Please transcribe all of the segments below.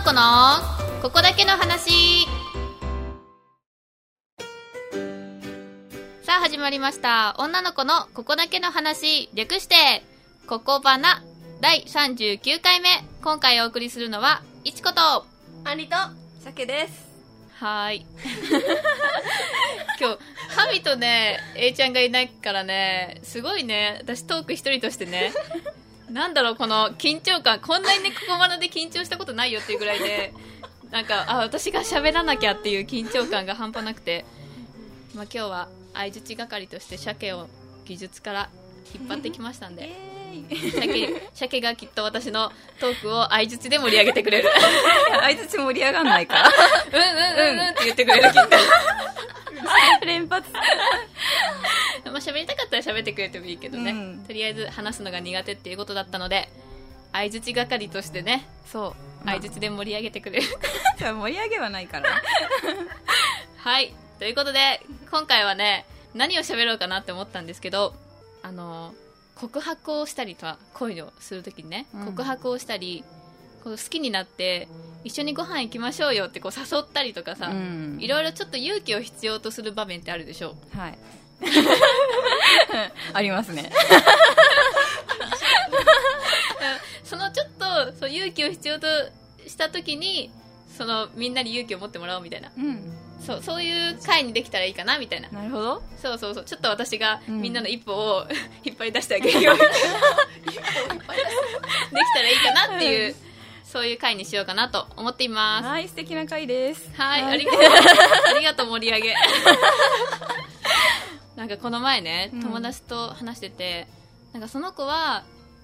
の子のここだけの話。さあ始まりました。女の子のここだけの話。略してここばな。第39回目今回お送りするのはいちこと。アニと鮭です。はーい。今日神とね A ちゃんがいないからねすごいね。私トーク一人としてねなんだろうこの緊張感こんなにねここまでで緊張したことないよっていうぐらいで なんかあ私が喋らなきゃっていう緊張感が半端なくて、まあ、今日は相づち係として鮭を技術から引っ張ってきましたんで。鮭鮭がきっと私のトークを相づちで盛り上げてくれる。相づち盛り上がんないから。うんうんうんうんって言ってくれるきっと 連発。まあ喋りたかったら喋ってくれてもいいけどね、うん。とりあえず話すのが苦手っていうことだったので相づち係としてねそう。まあ。相づちで盛り上げてくれる。盛り上げはないから。はい。ということで今回はね何を喋ろうかなって思ったんですけどあの告白をしたりとか恋をするときにね、うん。告白をしたりこう好きになって一緒にご飯行きましょうよってこう誘ったりとかさ、うん。いろいろちょっと勇気を必要とする場面ってあるでしょ？はい。ありますね。そのちょっとそう勇気を必要とした時にそのみんなに勇気を持ってもらおうみたいな。うん。そうそういう回にできたらいいかなみたいな。なるほど。そうそうそう。ちょっと私がうん。みんなの一歩を 引っ張り出してあげるように。できたらいいかなっていう、そういう回にしようかなと思っています。はい素敵な回です。はい、ありがとう。ありがとう、盛り上げ。なんかこの前ね、うん。友達と話してて、なんかその子は、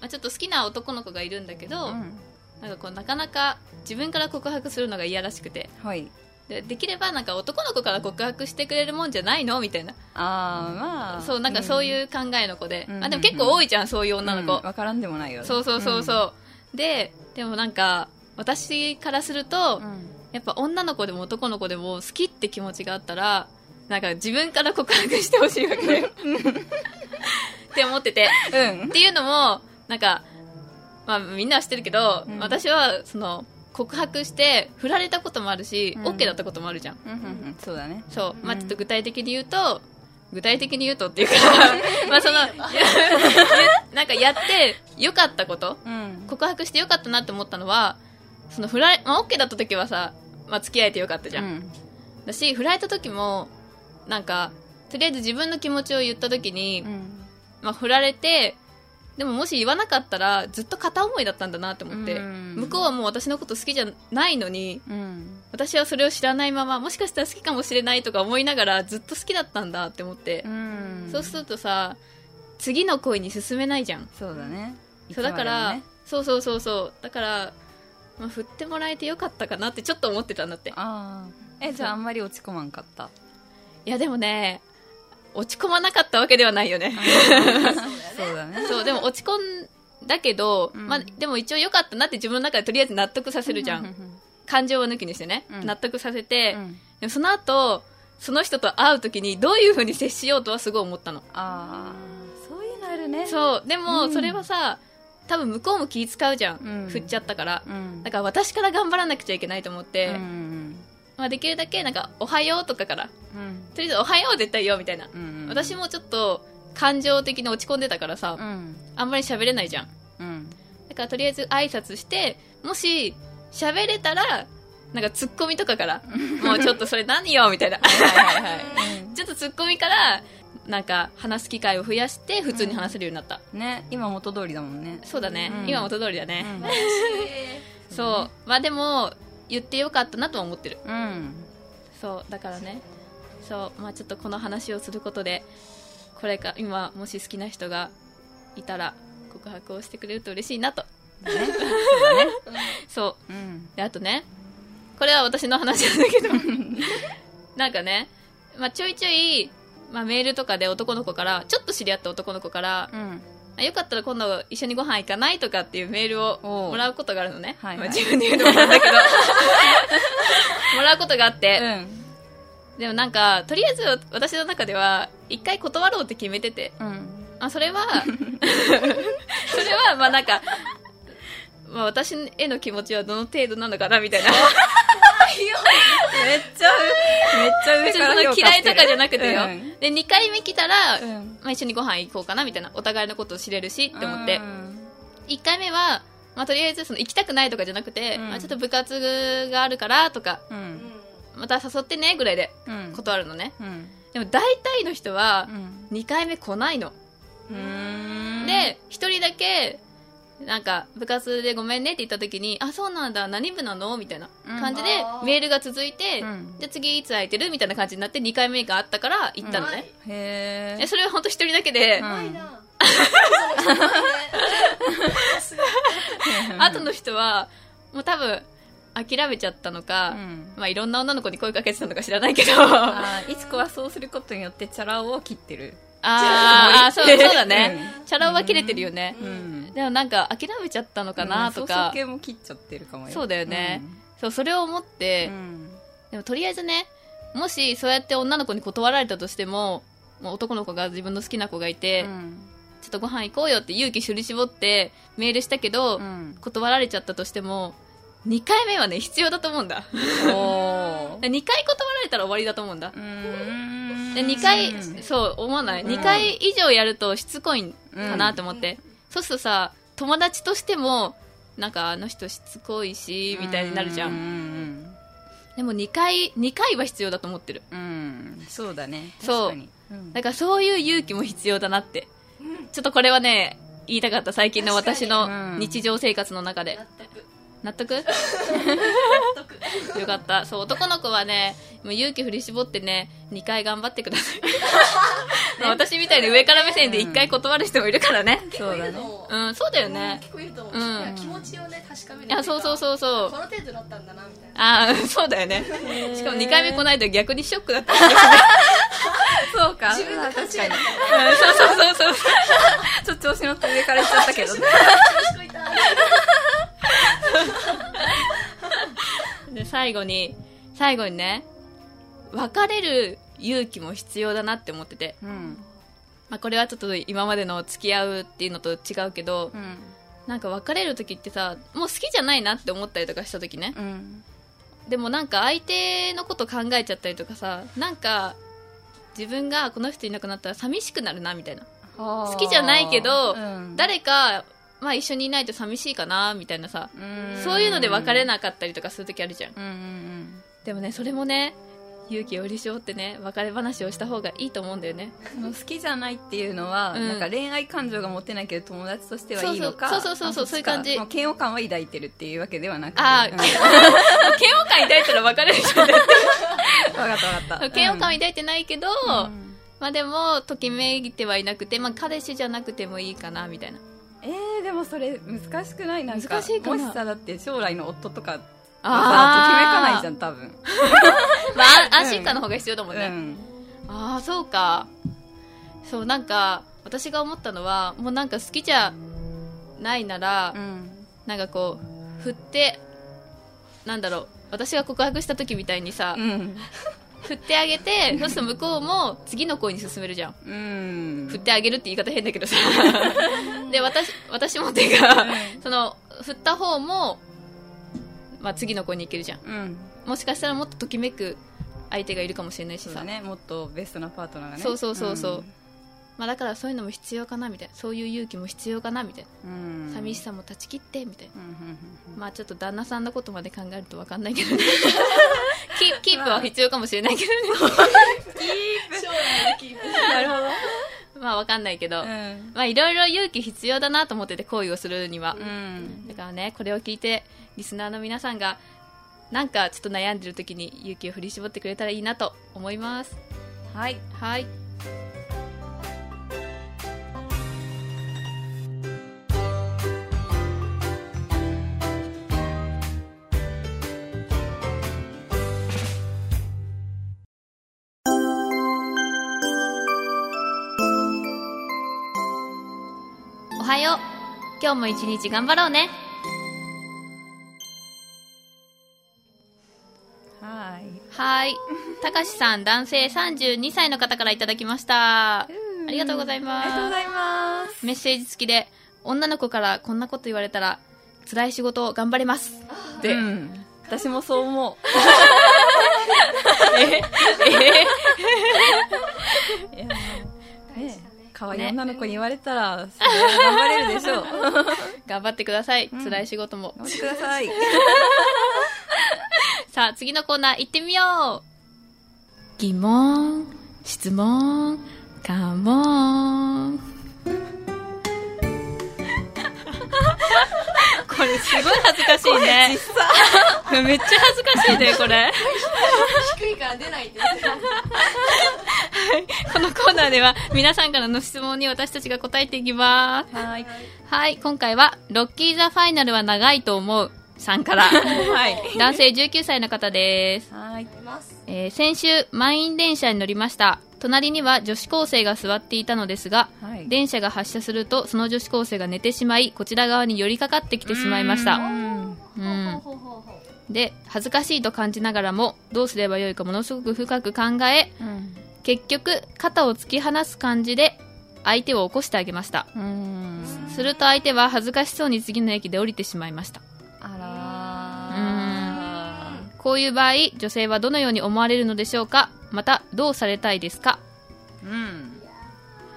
まあ、ちょっと好きな男の子がいるんだけど、うん。なんかこうなかなか自分から告白するのが嫌らしくて、はい。でできればなんか男の子から告白してくれるもんじゃないの？みたいな。ああまあ。そう、なんかそういうう考えの子で。うん。あ、でも結構多いじゃん、そういう女の子。わからんでもないよ。そうそうそうそう。で、でもなんか、私からすると、うん。うんやっぱ女の子でも男の子でも好きって気持ちがあったらなんか自分から告白してほしいわけだよ。って思ってて。うん。っていうのもなんか、まあ、みんなは知ってるけど、うん。私はその告白して振られたこともあるし、うん。OK だったこともあるじゃん。うんうんうん。そうだね。そう、まあ、うん。ちょっと具体的に言うと具体的に言うとっていうか まあその なんかやってよかったことうん。告白してよかったなって思ったのはその振られ、まあ、OK だった時はさ、まあ、付き合えてよかったじゃん、うん。だし振られた時もなんかとりあえず自分の気持ちを言った時に、うん。まあ、振られてでももし言わなかったらずっと片思いだったんだなって思って、うん。向こうはもう私のこと好きじゃないのにうん私はそれを知らないままもしかしたら好きかもしれないとか思いながらずっと好きだったんだって思って。う、ん。そうするとさ次の恋に進めないじゃん。そうだね。そうだから、そうそうそうそう。だから、まあ、振ってもらえてよかったかなってちょっと思ってたんだって。ああえじゃああんまり落ち込まんかった？いやでもね落ち込まなかったわけではないよね。そうだね。そうでも落ち込んだけど、うん。まあ、でも一応良かったなって自分の中でとりあえず納得させるじゃん、感情を抜きにしてね、うん。納得させて、うん。でもその後その人と会う時にどういう風に接しようとはすごい思ったの。ああそういうのあるね。そうでもうん。それはさ多分向こうも気使うじゃん、うん。振っちゃったから。うん。だから私から頑張らなくちゃいけないと思って、うんまあ、できるだけなんか「おはよう」とかからうん。とりあえず「おはよう」絶対言おうみたいな、うん私もちょっと感情的に落ち込んでたからさ、うん。あんまり喋れないじゃん。だからとりあえず挨拶してもし喋れたらなんかツッコミとかからもうちょっとそれ何よみたいな。はいはいはいちょっとツッコミからなんか話す機会を増やして普通に話せるようになった、ね今元通りだもんね。そうだね、うん。今元通りだね、そう。まあでも言ってよかったなとは思ってる。うん。そうだからね。そう。まあちょっとこの話をすることでこれか今もし好きな人がいたら告白をしてくれると嬉しいなと。だねそう。うん。であとねこれは私の話なんだけど。なんかね、まあ、ちょいちょい、まあ、メールとかで男の子からちょっと知り合った男の子からうん。あよかったら今度一緒にご飯行かないとかっていうメールをもらうことがあるのね、はいはい。まあ、自分で言うのもなんだけど。もらうことがあって、うん。でもなんかとりあえず私の中では一回断ろうって決めてて。うん。あそれは それはまあなんかまあ、私への気持ちはどの程度なのかなみたいな。めっちゃめっちゃ上からその嫌いとかじゃなくてよ、うん。で2回目来たら、うん。まあ、一緒にご飯行こうかなみたいな。お互いのことを知れるしって思って、うん。1回目は、まあ、とりあえずその行きたくないとかじゃなくて、うん。まあ、ちょっと部活があるからとかうん。また誘ってねぐらいでうん。断るのね。うん。でも大体の人はうん。2回目来ないの、うん。で1人だけなんか部活でごめんねって言った時にあそうなんだ何部なの？みたいな感じでうんメールが続いて、うん。じゃあ次いつ空いてる？みたいな感じになって2回目があったから行ったのね、へええそれは本当1人だけで、うと の人はもう多分諦めちゃったのか、うん。まあ、いろんな女の子に声かけてたのか知らないけど。いつこはそうすることによってチャラ男を切ってる。あーあーそうそうだね、チャラ男は切れてるよね、うんでもなんか諦めちゃったのかなとうん。か、早々系も切っちゃってるかもよ。そうだよね。そうそれを思って、うん。でもとりあえずねもしそうやって女の子に断られたとしてももう男の子が自分の好きな子がいて、うん。ちょっとご飯行こうよって勇気振り絞ってメールしたけど、うん。断られちゃったとしても2回目はね必要だと思うんだ。おー。2回断られたら終わりだと思うんだ。で2回、うん。そう思わない、うん。2回以上やるとしつこいんかなと思って、そうするとさ友達としてもなんかあの人しつこいしみたいになるじゃん、んでも2回2回は必要だと思ってる。うんうんそうだね。そう。うん。だからそういう勇気も必要だなって。ちょっとこれはね言いたかった。最近の私のに日常生活の中で。納得。納得？納得。よかった。そう男の子はねもう勇気振り絞ってね2回頑張ってください。ま あ私みたいに上から目線で1回断る人もいるからね。そうだね。うんそうだよね。結構いると思う、うん。気持ちをね確かめるいやそうそうそうそう。この程度だったんだなみたいな。ああ そうだよね。しかも2回目来ないと逆にショックだった そうか。自分の勘違いだった。うんそうそうそうそう。ちょっと調子乗って上から言っちゃったけどね。で最後に最後にね別れる勇気も必要だなって思ってて、うん。まあ、これはちょっと今までの付き合うっていうのと違うけど、うん。なんか別れる時ってさもう好きじゃないなって思ったりとかした時ね。うん。でもなんか相手のこと考えちゃったりとかさなんか自分がこの人いなくなったら寂しくなるなみたいな。好好きじゃないけどうん。誰か、まあ、一緒にいないと寂しいかなみたいなさ。うん。そういうので別れなかったりとかする時あるじゃんうんうん。でもねそれもね勇気を振り絞ってね別れ話をした方がいいと思うんだよね。その好きじゃないっていうのは、うん。なんか恋愛感情が持てないけど友達としてはいいのかそうそうそうそうそうあそういう感じ。もう嫌悪感は抱いてるっていうわけではなく。てああ、うん。嫌悪感抱いたら別れるじゃん分かった分かった。嫌悪感抱いてないけど、うん。まあでもときめいてはいなくて、まあ、彼氏じゃなくてもいいかなみたいな。えー、でもそれ難しくない？なんか難しいかな。もしさだって将来の夫とかあさときめかないじゃん、ん多分。まあ、安心感の方が必要だもんね、うん。ああそうか。そうなんか私が思ったのはもうなんか好きじゃないなら、うん。なんかこう振ってなんだろう私が告白した時みたいにさ、うん。振ってあげてそうすると向こうも次の恋に進めるじゃん。うん。振ってあげるって言い方変だけどさ。で私私もっていうか、その振った方も、まあ、次の子に行けるじゃん。うん。もしかしたらもっとときめく相手がいるかもしれないしさ。ね。もっとベストなパートナーがね。そうそうそうそう。まあ、だからそういうのも必要かなみたいな。そういう勇気も必要かなみたいうん。な寂しさも断ち切ってみたいな。うん。うんうんまあちょっと旦那さんのことまで考えると分かんないけどね。キープキープは必要かもしれないけどね。将来のキープ。なるほど まあ分かんないけど、うん。まあいろいろ勇気必要だなと思ってて恋をするには、うん。だからねこれを聞いてリスナーの皆さんがなんかちょっと悩んでる時に勇気を振り絞ってくれたらいいなと思います。はい。はいはよう今日も一日頑張ろうねはいはい。たかしさん、男性32歳の方からいただきました。ありがとうございます。ありがとうございますメッセージ付きで、女の子からこんなこと言われたら、辛い仕事を頑張れます。で、うん私もそう思うえ え？いやね可愛い女の子に言われたらそれは頑張れるでしょう 頑張ってください。ん辛い仕事も。頑張ってください さあ、次のコーナー行ってみよう疑問、質問、カモン。これすごい恥ずかしいね。めっちゃ恥ずかしいね、これ。低いから出ないってこのコーナーでは皆さんからの質問に私たちが答えていきます。はい。はい、今回は、ロッキーザファイナルは長いと思うさんから、はい。男性19歳の方です。はいます。えー先週、満員電車に乗りました。隣には女子高生が座っていたのですが、はい。電車が発車すると、その女子高生が寝てしまい、こちら側に寄りかかってきてしまいました。うん。で、恥ずかしいと感じながらも、どうすればよいかものすごく深く考え、うん結局、肩を突き放す感じで、相手を起こしてあげました。うん。すると相手は恥ずかしそうに次の駅で降りてしまいました。あらこういう場合、女性はどのように思われるのでしょうか？また、どうされたいですか？ーうん。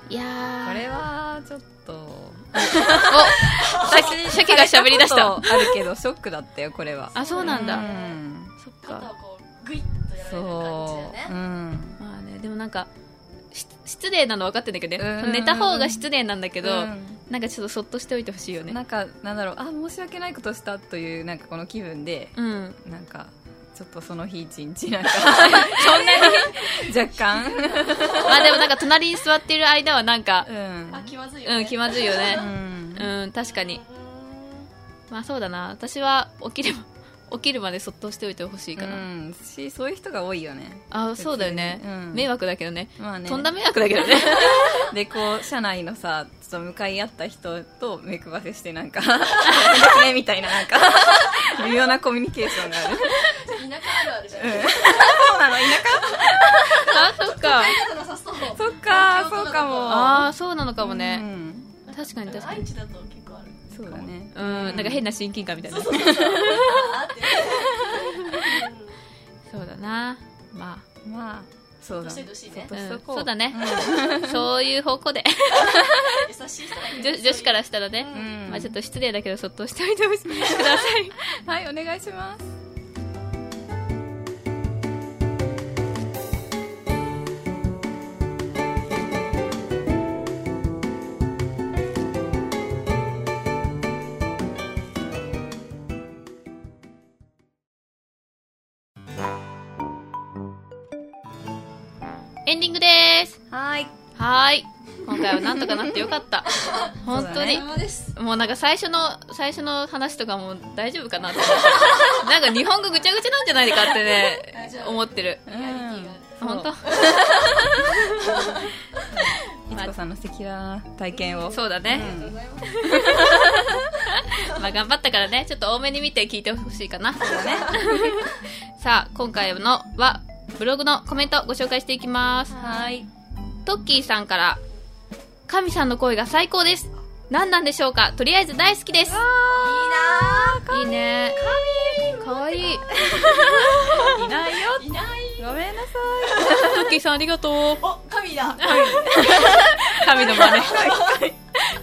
いやー。これはちょっと。おシャケが喋り出した。あるけどショックだったよこれは。あ、そうなんだ。うん。そっか。グイッとやられる感じだよそう、ん、でもなんか、し失礼なの分かってんだけどね。うん寝た方が失礼なんだけど、うんなんかちょっとそっとしておいてほしいよね。なんかなんだろうあ申し訳ないことしたというなんかこの気分でうん。なんかちょっとその日一日なんか そんなに？若干 まあでもなんか隣に座っている間はなんかう、んあ気まずいよねうん、気まずいようね。んうん、確かに。まあそうだな。私は起きる、起きるまでそっとしておいてほしいかな。うんしそういう人が多いよねあ、そうだよね。うん迷惑だけどね。まあねとんだ迷惑だけどね。でこう車内のさちょっと向かい合った人と目配せしてなんか ねみたいななんか 微妙なコミュニケーションがある、田舎あるあるじゃんうん、そうなの田あ、そっか。そっかそうかもああ、そうなのかもうね。ん確かに確かに。愛知だと結構あるそうだねうん、なんか変な親近感みたいな。ってそうだな。ままあそうだねあ、うんそうだね。そういう方向で。女女子からしたらね。うんまあちょっと失礼だけど、そっとしておいて ください。はいお願いしますエンディングです。はいはーい。今回はなんとかなってよかった。本当に。様ですもうなんか最初の、最初の話とかも大丈夫かなと思って。なんか日本語ぐちゃぐちゃなんじゃないかってね、思ってる。本当？いつこさんの素敵な体験をそうだね。うございまあ頑張ったからね、ちょっと多めに見て聞いてほしいかな。さあ、今回のは、ブログのコメントご紹介していきます。はいトッキーさんから、神さんの声が最高です。何なんでしょうか？とりあえず大好きです。いいね。かわいい。いないよいないごめんなさ トッキーさんありがとう。お神だ神の真似。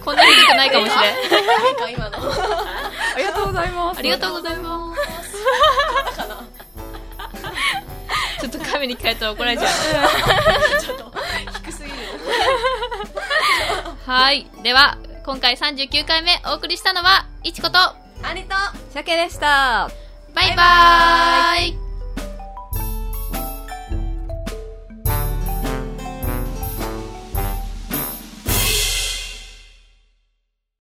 こんなに低くないかもしれん。神か今のいありがとうございますありがとうございます。ちょっと神に変えたら怒られちゃう。ちょっと低すぎる。はい。では、今回39回目お送りしたのは、いちこと、ありと鮭でした。バイバーイ